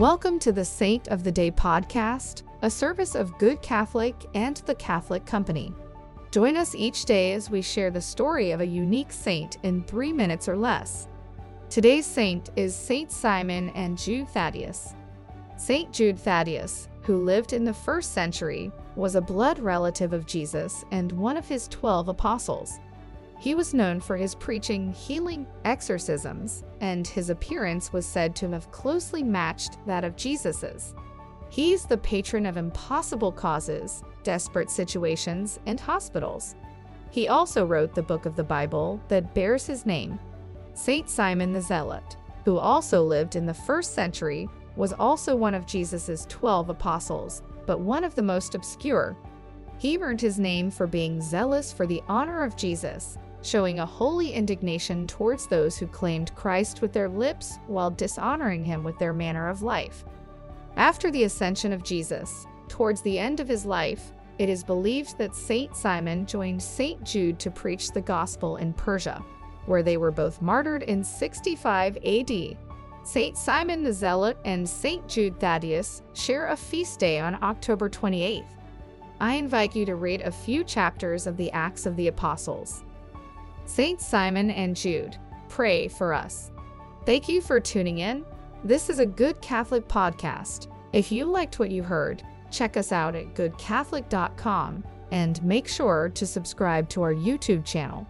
Welcome to the Saint of the Day podcast, a service of Good Catholic and the Catholic Company. Join us each day as we share the story of a unique saint in three minutes or less. Today's saint is Saint Simon and Jude Thaddeus. Saint Jude Thaddeus, who lived in the first century, was a blood relative of Jesus and one of his twelve apostles. He was known for his preaching healing exorcisms, and his appearance was said to have closely matched that of Jesus's. He's the patron of impossible causes, desperate situations, and hospitals. He also wrote the book of the Bible that bears his name. Saint Simon the Zealot, who also lived in the first century, was also one of Jesus's 12 apostles, but one of the most obscure. He earned his name for being zealous for the honor of Jesus showing a holy indignation towards those who claimed Christ with their lips while dishonoring him with their manner of life. After the ascension of Jesus, towards the end of his life, it is believed that Saint Simon joined Saint Jude to preach the gospel in Persia, where they were both martyred in 65 AD. Saint Simon the Zealot and Saint Jude Thaddeus share a feast day on October 28th. I invite you to read a few chapters of the Acts of the Apostles. Saint Simon and Jude, pray for us. Thank you for tuning in. This is a Good Catholic podcast. If you liked what you heard, check us out at goodcatholic.com and make sure to subscribe to our YouTube channel.